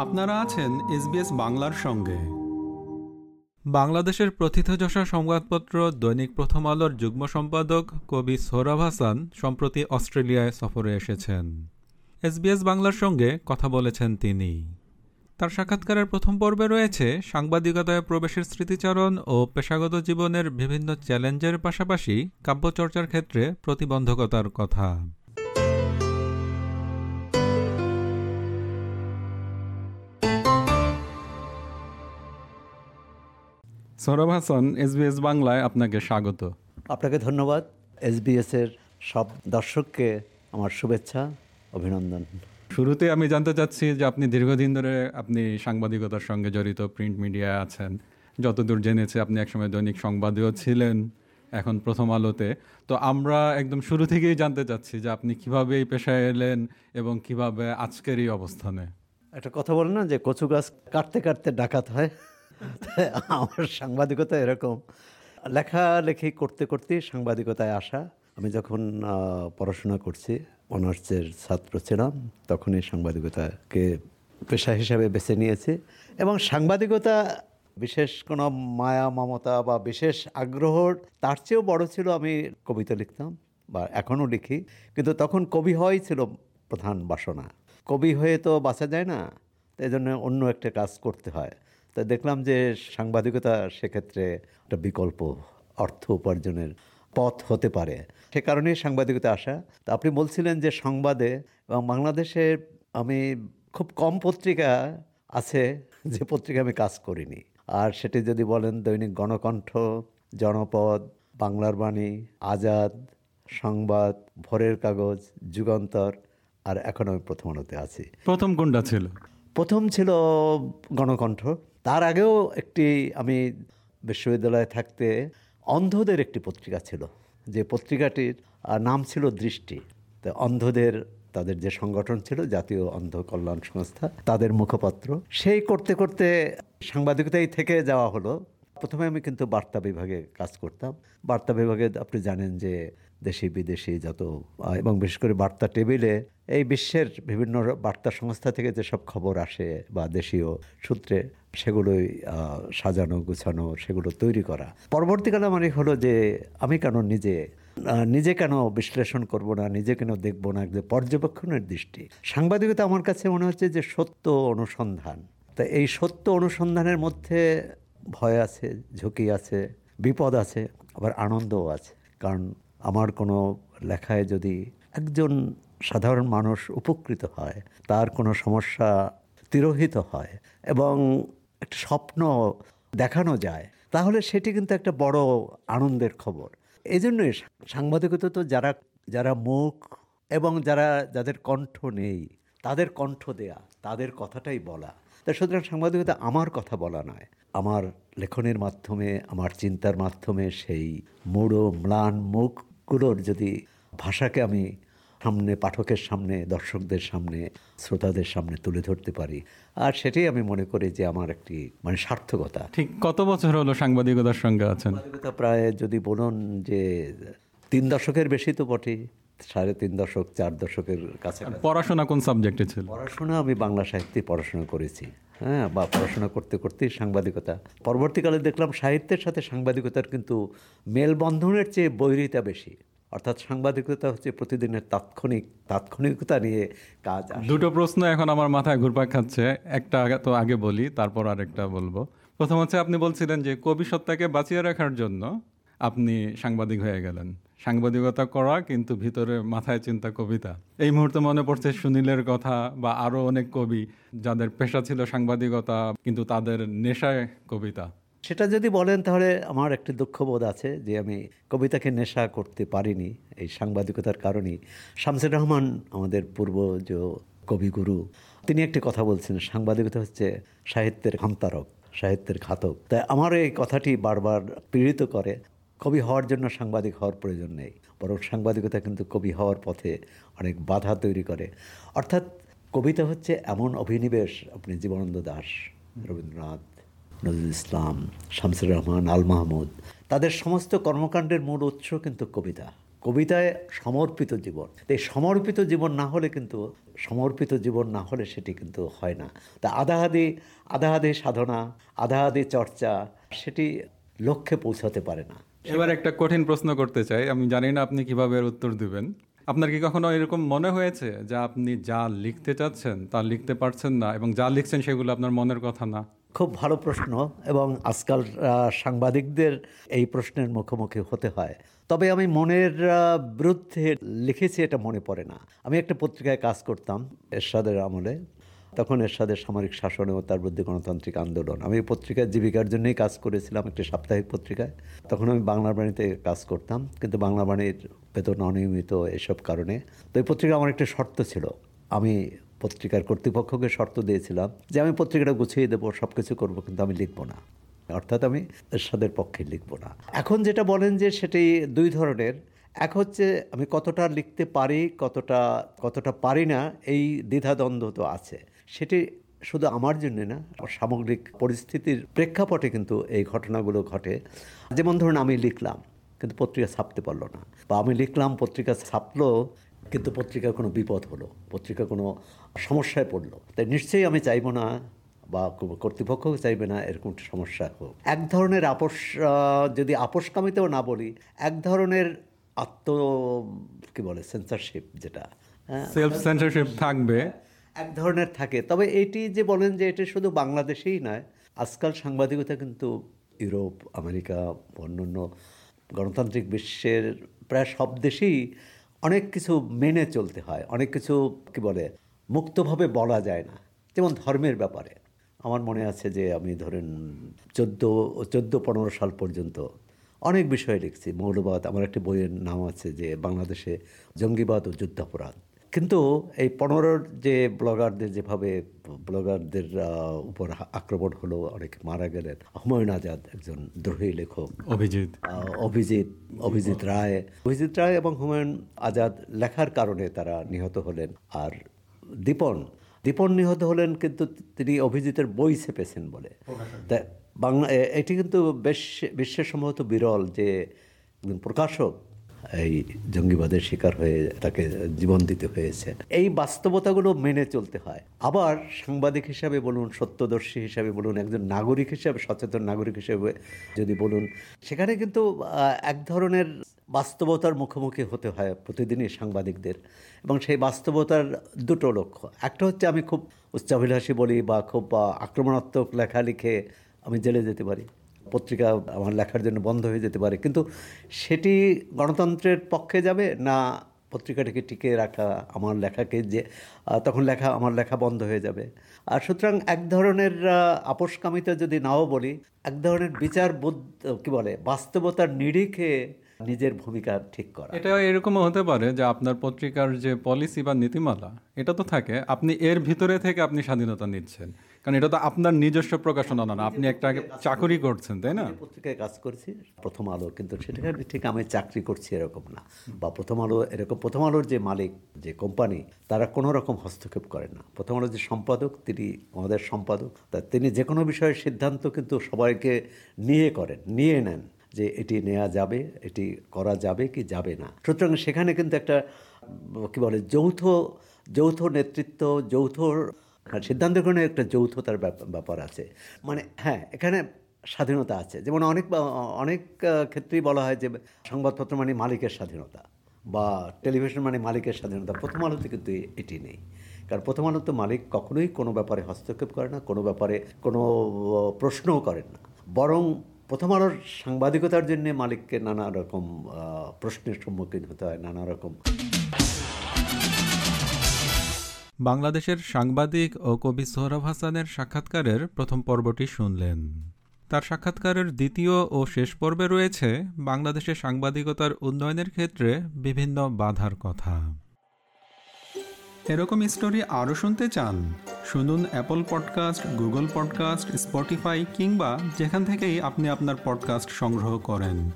আপনারা আছেন এসবিএস বাংলার সঙ্গে। বাংলাদেশের প্রথিতযশা সংবাদপত্র দৈনিক প্রথম আলোর যুগ্ম সম্পাদক কবি সোহরাব হাসান সম্প্রতি অস্ট্রেলিয়ায় সফরে এসেছেন। এসবিএস বাংলার সঙ্গে কথা বলেছেন তিনি। তার সাক্ষাৎকারের প্রথম পর্বে রয়েছে সাংবাদিকতায় প্রবেশের স্মৃতিচারণ ও পেশাগত জীবনের বিভিন্ন চ্যালেঞ্জের পাশাপাশি কাব্যচর্চার ক্ষেত্রে প্রতিবন্ধকতার কথা। সৌরভ হাসান এসবিএস বাংলায় আপনাকে স্বাগত। আপনাকে ধন্যবাদ। এসবিএসের সব দর্শককে আমার শুভেচ্ছা অভিনন্দন। শুরুতে আমি জানতে চাচ্ছি যে আপনি দীর্ঘদিন ধরে আপনি সাংবাদিকতার সঙ্গে জড়িত প্রিন্ট মিডিয়ায় আছেন। যতদূর জেনেছে আপনি একসময় দৈনিক সংবাদেও ছিলেন এখন প্রথম আলোতে। তো আমরা একদম শুরু থেকেই জানতে চাচ্ছি যে আপনি কীভাবে এই পেশায় এলেন এবং কীভাবে আজকের এই অবস্থানে? একটা কথা বলে না যে কচু গাছ কাটতে কাটতে ডাকাত হয়। আমার সাংবাদিকতা এরকম। লেখালেখি করতে করতে সাংবাদিকতায় আসা। আমি যখন পড়াশোনা করছি, অনার্সের ছাত্র ছিলাম, তখনই সাংবাদিকতাকে পেশা হিসাবে বেছে নিয়েছি এবং সাংবাদিকতা বিশেষ কোনো মায়া, মমতা বা বিশেষ আগ্রহ তার চেয়েও বড় ছিল আমি কবিতা লিখতাম বা এখনও লিখি। কিন্তু তখন কবি হওয়াই ছিল প্রধান বাসনা। কবি হয়ে তো বাঁচা যায় না তাই জন্য অন্য একটা কাজ করতে হয়। তা দেখলাম যে সাংবাদিকতা সেক্ষেত্রে একটা বিকল্প অর্থ উপার্জনের পথ হতে পারে। সে কারণেই সাংবাদিকতা আসা। তা আপনি বলছিলেন যে সংবাদে এবং বাংলাদেশে আমি খুব কম পত্রিকা আছে যে পত্রিকা আমি কাজ করিনি। আর সেটি যদি বলেন দৈনিক গণকণ্ঠ জনপদ বাংলার বাণী আজাদ সংবাদ ভোরের কাগজ যুগান্তর আর এখন আমি প্রথম আলোতে আছি। প্রথম কোনটা ছিল? প্রথম ছিল গণকণ্ঠ। তার আগেও একটি আমি বিশ্ববিদ্যালয়ে থাকতে অন্ধদের একটি পত্রিকা ছিল, যে পত্রিকাটির নাম ছিল দৃষ্টি। তো অন্ধদের, তাদের যে সংগঠন ছিল, জাতীয় অন্ধ কল্যাণ সংস্থা, তাদের মুখপাত্র। সেই করতে করতে সাংবাদিকতাই থেকে যাওয়া হলো। প্রথমে আমি কিন্তু বার্তা বিভাগে কাজ করতাম। বার্তা বিভাগে আপনি জানেন যে দেশি বিদেশি যত এবং বিশেষ করে বার্তা টেবিলে এই বিশ্বের বিভিন্ন বার্তা সংস্থা থেকে যেসব খবর আসে বা দেশীয় সূত্রে সেগুলোই সাজানো, গুছানো, সেগুলো তৈরি করা। পরবর্তীকালে মানে হলো যে, আমি কেন নিজে নিজে কেন বিশ্লেষণ করব না, নিজে কেন দেখব না যে পর্যবেক্ষণের দৃষ্টি। সাংবাদিকতা আমার কাছে মনে হচ্ছে যে, সত্য অনুসন্ধান। তা এই সত্য অনুসন্ধানের মধ্যে ভয় আছে, ঝুঁকি আছে, বিপদ আছে, আবার আনন্দও আছে। কারণ আমার কোনো লেখায় যদি একজন সাধারণ মানুষ উপকৃত হয়, তার কোনো সমস্যা তিরোহিত হয়, এবং একটা স্বপ্ন দেখানো যায়, তাহলে সেটি কিন্তু একটা বড় আনন্দের খবর। এই জন্যই সাংবাদিকতা তো যারা যারা মুখ এবং যারা, যাদের কণ্ঠ নেই, তাদের কণ্ঠ দেয়া, তাদের কথাটাই বলা। তা সুতরাং সাংবাদিকতা আমার কথা বলা নয়। আমার লেখনের মাধ্যমে, আমার চিন্তার মাধ্যমে সেই মুড়ো, ম্লান মুখগুলোর যদি ভাষাকে আমি সামনে পাঠকের সামনে দর্শকদের সামনে শ্রোতাদের সামনে তুলে ধরতে পারি। আর সেটাই আমি মনে করি যে আমার একটি মানে সার্থকতা। ঠিক কত বছর হলো সাংবাদিকতার সঙ্গে আছেন? সাংবাদিকতা প্রায় যদি বলুন যে তিন দশকের বেশি তো বটেই। সাড়ে তিন দশক চার দশকের কাছে পড়াশোনা কোন সাবজেক্টে ছিল? পড়াশোনা আমি বাংলা সাহিত্যে পড়াশোনা করেছি। হ্যাঁ বা পড়াশোনা করতে করতেই সাংবাদিকতা। পরবর্তীকালে দেখলাম সাহিত্যের সাথে সাংবাদিকতার কিন্তু মেলবন্ধনের চেয়ে বৈরিতা বেশি। অর্থাৎ সাংবাদিকতা হচ্ছে প্রতিদিনের তাৎক্ষণিক, তাৎক্ষণিকতা নিয়ে কাজ দুটো প্রশ্ন এখন আমার মাথায় ঘুরপাক খাচ্ছে। একটা তো আগে বলি, তারপর আরেকটা বলব। প্রথম হচ্ছে, আপনি বলছিলেন যে কবি সত্তাকে বাঁচিয়ে রাখার জন্য আপনি সাংবাদিক হয়ে গেলেন। সাংবাদিকতা করা কিন্তু ভিতরে মাথায় চিন্তা কবিতা। এই মুহূর্তে মনে পড়ছে সুনীলের কথা বা আরও অনেক কবি যাদের পেশা ছিল সাংবাদিকতা, কিন্তু তাদের নেশায় কবিতা। সেটা যদি বলেন তাহলে আমার একটি দুঃখবোধ আছে যে আমি কবিতাকে নেশা করতে পারিনি, এই সাংবাদিকতার কারণেই। শামসুর রহমান, আমাদের পূর্বজ কবিগুরু, তিনি একটি কথা বলছেন, সাংবাদিকতা হচ্ছে সাহিত্যের হান্তারক সাহিত্যের ঘাতক। তাই আমার এই কথাটি বারবার পীড়িত করে। কবি হওয়ার জন্য সাংবাদিক হওয়ার প্রয়োজন নেই, বরং সাংবাদিকতা কিন্তু কবি হওয়ার পথে অনেক বাধা তৈরি করে। অর্থাৎ কবিতা হচ্ছে এমন অভিনিবেশ, আপনি জীবনানন্দ দাস, রবীন্দ্রনাথ নজরুল ইসলাম, শামসুর রহমান, আল মাহমুদ। তাদের সমস্ত কর্মকাণ্ডের মূল উৎস কিন্তু কবিতা। কবিতায় সমর্পিত জীবন। এই সমর্পিত জীবন না হলে কিন্তু, সমর্পিত জীবন না হলে সেটি কিন্তু হয় না। তা আধাহাদি আধাহাদি সাধনা আধাহাদি চর্চা, সেটি লক্ষ্যে পৌঁছাতে পারে না। এবার একটা কঠিন প্রশ্ন করতে চাই। আমি জানি না আপনি কীভাবে এর উত্তর দেবেন। আপনার কি কখনো এরকম মনে হয়েছে যে আপনি যা লিখতে চাচ্ছেন তা লিখতে পারছেন না এবং যা লিখছেন সেগুলো আপনার মনের কথা না? খুব ভালো প্রশ্ন এবং আজকাল সাংবাদিকদের এই প্রশ্নের মুখোমুখি হতে হয়। তবে আমি মনের বিরুদ্ধে লিখেছি এটা মনে পড়ে না। আমি একটা পত্রিকায় কাজ করতাম, এরশাদের আমলে। তখন এরশাদের সামরিক শাসন এবং তার বিরুদ্ধে গণতান্ত্রিক আন্দোলন। আমি এই পত্রিকার জীবিকার জন্যই কাজ করেছিলাম, একটি সাপ্তাহিক পত্রিকায়। তখন আমি বাংলা বাণীতে কাজ করতাম, কিন্তু বাংলা বাণীর বেতন অনিয়মিত এসব কারণে। তো এই পত্রিকা আমার একটা শর্ত ছিল। আমি পত্রিকার কর্তৃপক্ষকে শর্ত দিয়েছিলাম যে আমি পত্রিকাটা গুছিয়ে দেবো সব কিছু করব, কিন্তু আমি লিখব না। অর্থাৎ আমি এরশাদের পক্ষে লিখব না। এখন যেটা বলেন যে সেটি দুই ধরনের। এক হচ্ছে আমি কতটা লিখতে পারি, কতটা কতটা পারি না, এই দ্বিধাদ্বন্দ্ব তো আছে। সেটি শুধু আমার জন্যে না সামগ্রিক পরিস্থিতির প্রেক্ষাপটে কিন্তু এই ঘটনাগুলো ঘটে। যেমন ধরুন আমি লিখলাম, কিন্তু পত্রিকা ছাপতে পারল না। বা আমি লিখলাম, পত্রিকা ছাপলো কিন্তু পত্রিকার কোনো বিপদ হলো পত্রিকা কোনো সমস্যায় পড়ল। তাই নিশ্চয়ই আমি চাইব না বা কর্তৃপক্ষও চাইবে না এরকম সমস্যা হোক। এক ধরনের আপোষ যদি আপোষকামিতেও না বলি এক ধরনের আত্ম কি বলে সেন্সারশিপ যেটা হ্যাঁ? সেলফ সেন্সারশিপ থাকবে। এক ধরনের থাকে। তবে এটি যে বলেন যে এটি শুধু বাংলাদেশেই নয় আজকাল সাংবাদিকতা কিন্তু ইউরোপ আমেরিকা অন্যান্য গণতান্ত্রিক বিশ্বের প্রায় সব দেশেই অনেক কিছু মেনে চলতে হয়, অনেক কিছু, কি বলে, মুক্তভাবে বলা যায় না। যেমন ধর্মের ব্যাপারে। আমার মনে আছে যে আমি ধরেন চোদ্দ চোদ্দ, পনেরো সাল পর্যন্ত অনেক বিষয়ে লিখছি। মৌলবাদ, আমার একটি বইয়ের নাম আছে যে বাংলাদেশে জঙ্গিবাদ ও যুদ্ধাপরাধ। কিন্তু এই পনেরোর যে ব্লগারদের যেভাবে ব্লগারদের উপর আক্রমণ হলো অনেকে মারা গেলেন। হুমায়ুন আজাদ একজন দ্রোহী লেখক। অভিজিৎ। অভিজিৎ অভিজিৎ রায়। অভিজিৎ রায় এবং হুমায়ুন আজাদ লেখার কারণে তারা নিহত হলেন। আর দীপন দীপন নিহত হলেন কিন্তু তিনি অভিজিতের বই ছেপেছেন বলে। তা বাংলা এটি কিন্তু বেশ বিশ্বের সম্ভবত বিরল যে একজন প্রকাশক এই জঙ্গিবাদের শিকার হয়ে তাকে জীবন দিতে হয়েছে। এই বাস্তবতাগুলো মেনে চলতে হয়। আবার সাংবাদিক হিসাবে বলুন, সত্যদর্শী হিসাবে বলুন, একজন নাগরিক হিসাবে, সচেতন নাগরিক হিসেবে যদি বলুন, সেখানে কিন্তু এক ধরনের বাস্তবতার মুখোমুখি হতে হয় প্রতিদিনই সাংবাদিকদের। এবং সেই বাস্তবতার দুটো লক্ষ্য। একটা হচ্ছে আমি খুব উচ্চাভিলাষী বলি বা খুব আক্রমণাত্মক লেখা লিখে আমি জেলে যেতে পারি। পত্রিকা আমার লেখার জন্য বন্ধ হয়ে যেতে পারে। কিন্তু সেটি গণতন্ত্রের পক্ষে যাবে না পত্রিকাটিকে টিকে রাখা আমার লেখাকে যে তখন লেখা, আমার লেখা বন্ধ হয়ে যাবে। আর সুতরাং এক ধরনের আপোষকামিতা যদি নাও বলি, এক ধরনের বিচার বোধ, কী বলে, বাস্তবতার নিরিখে নিজের ভূমিকা ঠিক করা। এটা এরকমও হতে পারে যে আপনার পত্রিকার যে পলিসি বা নীতিমালা, এটা তো থাকে। আপনি এর ভিতরে থেকে আপনি স্বাধীনতা নিচ্ছেন। কারণ এটা তো আপনার নিজস্ব প্রকাশনা না আপনি একটা চাকরি করছেন তাই না? পত্রিকায় কাজ করছি প্রথম আলো কিন্তু সেটাকে ঠিক আমি চাকরি করছি এরকম না। বা প্রথম আলো এরকম প্রথম আলোর যে মালিক যে কোম্পানি তারা কোনো রকম হস্তক্ষেপ করেন না। প্রথম আলোর যে সম্পাদক তিনি আমাদের সম্পাদক তা তিনি যে কোনো বিষয়ের সিদ্ধান্ত কিন্তু সবাইকে নিয়ে করেন নিয়ে নেন যে এটি নেওয়া যাবে এটি করা যাবে কি যাবে না। সুতরাং সেখানে কিন্তু একটা কি বলে যৌথ যৌথ নেতৃত্ব যৌথ আর সিদ্ধান্ত গ্রহণের একটা যৌথতার ব্যাপ- ব্যাপার আছে। মানে হ্যাঁ এখানে স্বাধীনতা আছে। যেমন অনেক অনেক ক্ষেত্রেই বলা হয় যে সংবাদপত্র মানে মালিকের স্বাধীনতা বা টেলিভিশন মানে মালিকের স্বাধীনতা। প্রথম আলোতে কিন্তু এটি নেই। কারণ প্রথম আলো তো মালিক কখনোই কোনো ব্যাপারে হস্তক্ষেপ করে না, কোনো ব্যাপারে কোনো প্রশ্নও করেন না। বরং প্রথম আলোর সাংবাদিকতার জন্য মালিককে নানা রকম প্রশ্নের সম্মুখীন হতে হয়, নানা রকম বাংলাদেশের সাংবাদিক ও কবি সোহরাব হাসানের সাক্ষাৎকারের প্রথম পর্বটি শুনলেন। তার সাক্ষাৎকারের দ্বিতীয় ও শেষ পর্বে রয়েছে বাংলাদেশের সাংবাদিকতার উন্নয়নের ক্ষেত্রে বিভিন্ন বাধার কথা। এরকম স্টোরি আরও শুনতে চান? শুনুন Apple podcast Google podcast Spotify কিংবা যেখান থেকেই আপনি আপনার পডকাস্ট সংগ্রহ করেন।